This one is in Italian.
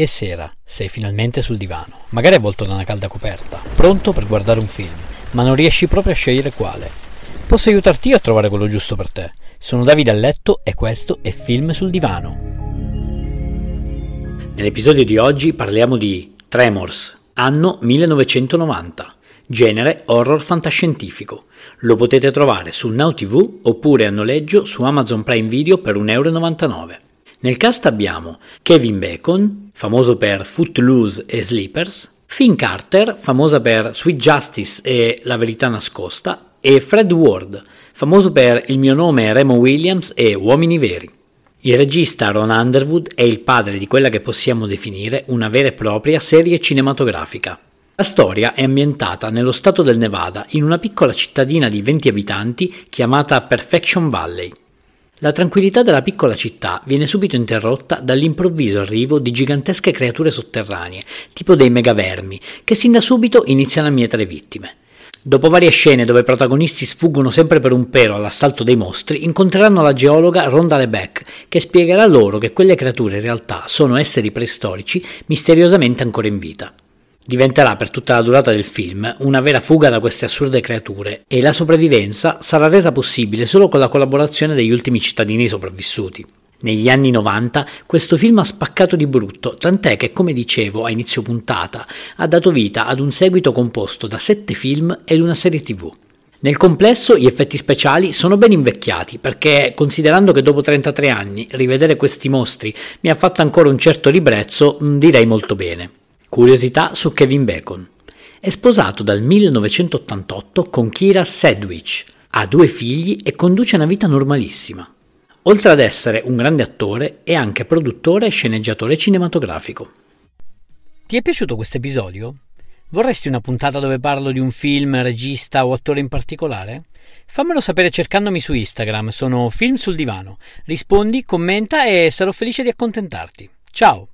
E sera, sei finalmente sul divano, magari avvolto da una calda coperta, pronto per guardare un film, ma non riesci proprio a scegliere quale. Posso aiutarti io a trovare quello giusto per te. Sono Davide a letto e questo è Film sul divano. Nell'episodio di oggi parliamo di Tremors, anno 1990, genere horror fantascientifico. Lo potete trovare su Now TV oppure a noleggio su Amazon Prime Video per 1,99 euro. Nel cast abbiamo Kevin Bacon, famoso per Footloose e Sleepers, Finn Carter, famosa per Sweet Justice e La verità nascosta, e Fred Ward, famoso per Il mio nome è Remo Williams e Uomini veri. Il regista Ron Underwood è il padre di quella che possiamo definire una vera e propria serie cinematografica. La storia è ambientata nello stato del Nevada, in una piccola cittadina di 20 abitanti chiamata Perfection Valley. La tranquillità della piccola città viene subito interrotta dall'improvviso arrivo di gigantesche creature sotterranee, tipo dei megavermi, che sin da subito iniziano a mietere vittime. Dopo varie scene dove i protagonisti sfuggono sempre per un pelo all'assalto dei mostri, incontreranno la geologa Ronda Lebec, che spiegherà loro che quelle creature in realtà sono esseri preistorici misteriosamente ancora in vita. Diventerà per tutta la durata del film una vera fuga da queste assurde creature e la sopravvivenza sarà resa possibile solo con la collaborazione degli ultimi cittadini sopravvissuti. Negli anni 90 questo film ha spaccato di brutto, tant'è che, come dicevo a inizio puntata, ha dato vita ad un seguito composto da sette film ed una serie tv. Nel complesso gli effetti speciali sono ben invecchiati perché, considerando che dopo 33 anni rivedere questi mostri mi ha fatto ancora un certo ribrezzo, direi molto bene. Curiosità su Kevin Bacon. È sposato dal 1988 con Kira Sedgwick, ha due figli e conduce una vita normalissima. Oltre ad essere un grande attore, è anche produttore e sceneggiatore cinematografico. Ti è piaciuto questo episodio? Vorresti una puntata dove parlo di un film, regista o attore in particolare? Fammelo sapere cercandomi su Instagram, sono Film sul Divano. Rispondi, commenta e sarò felice di accontentarti. Ciao!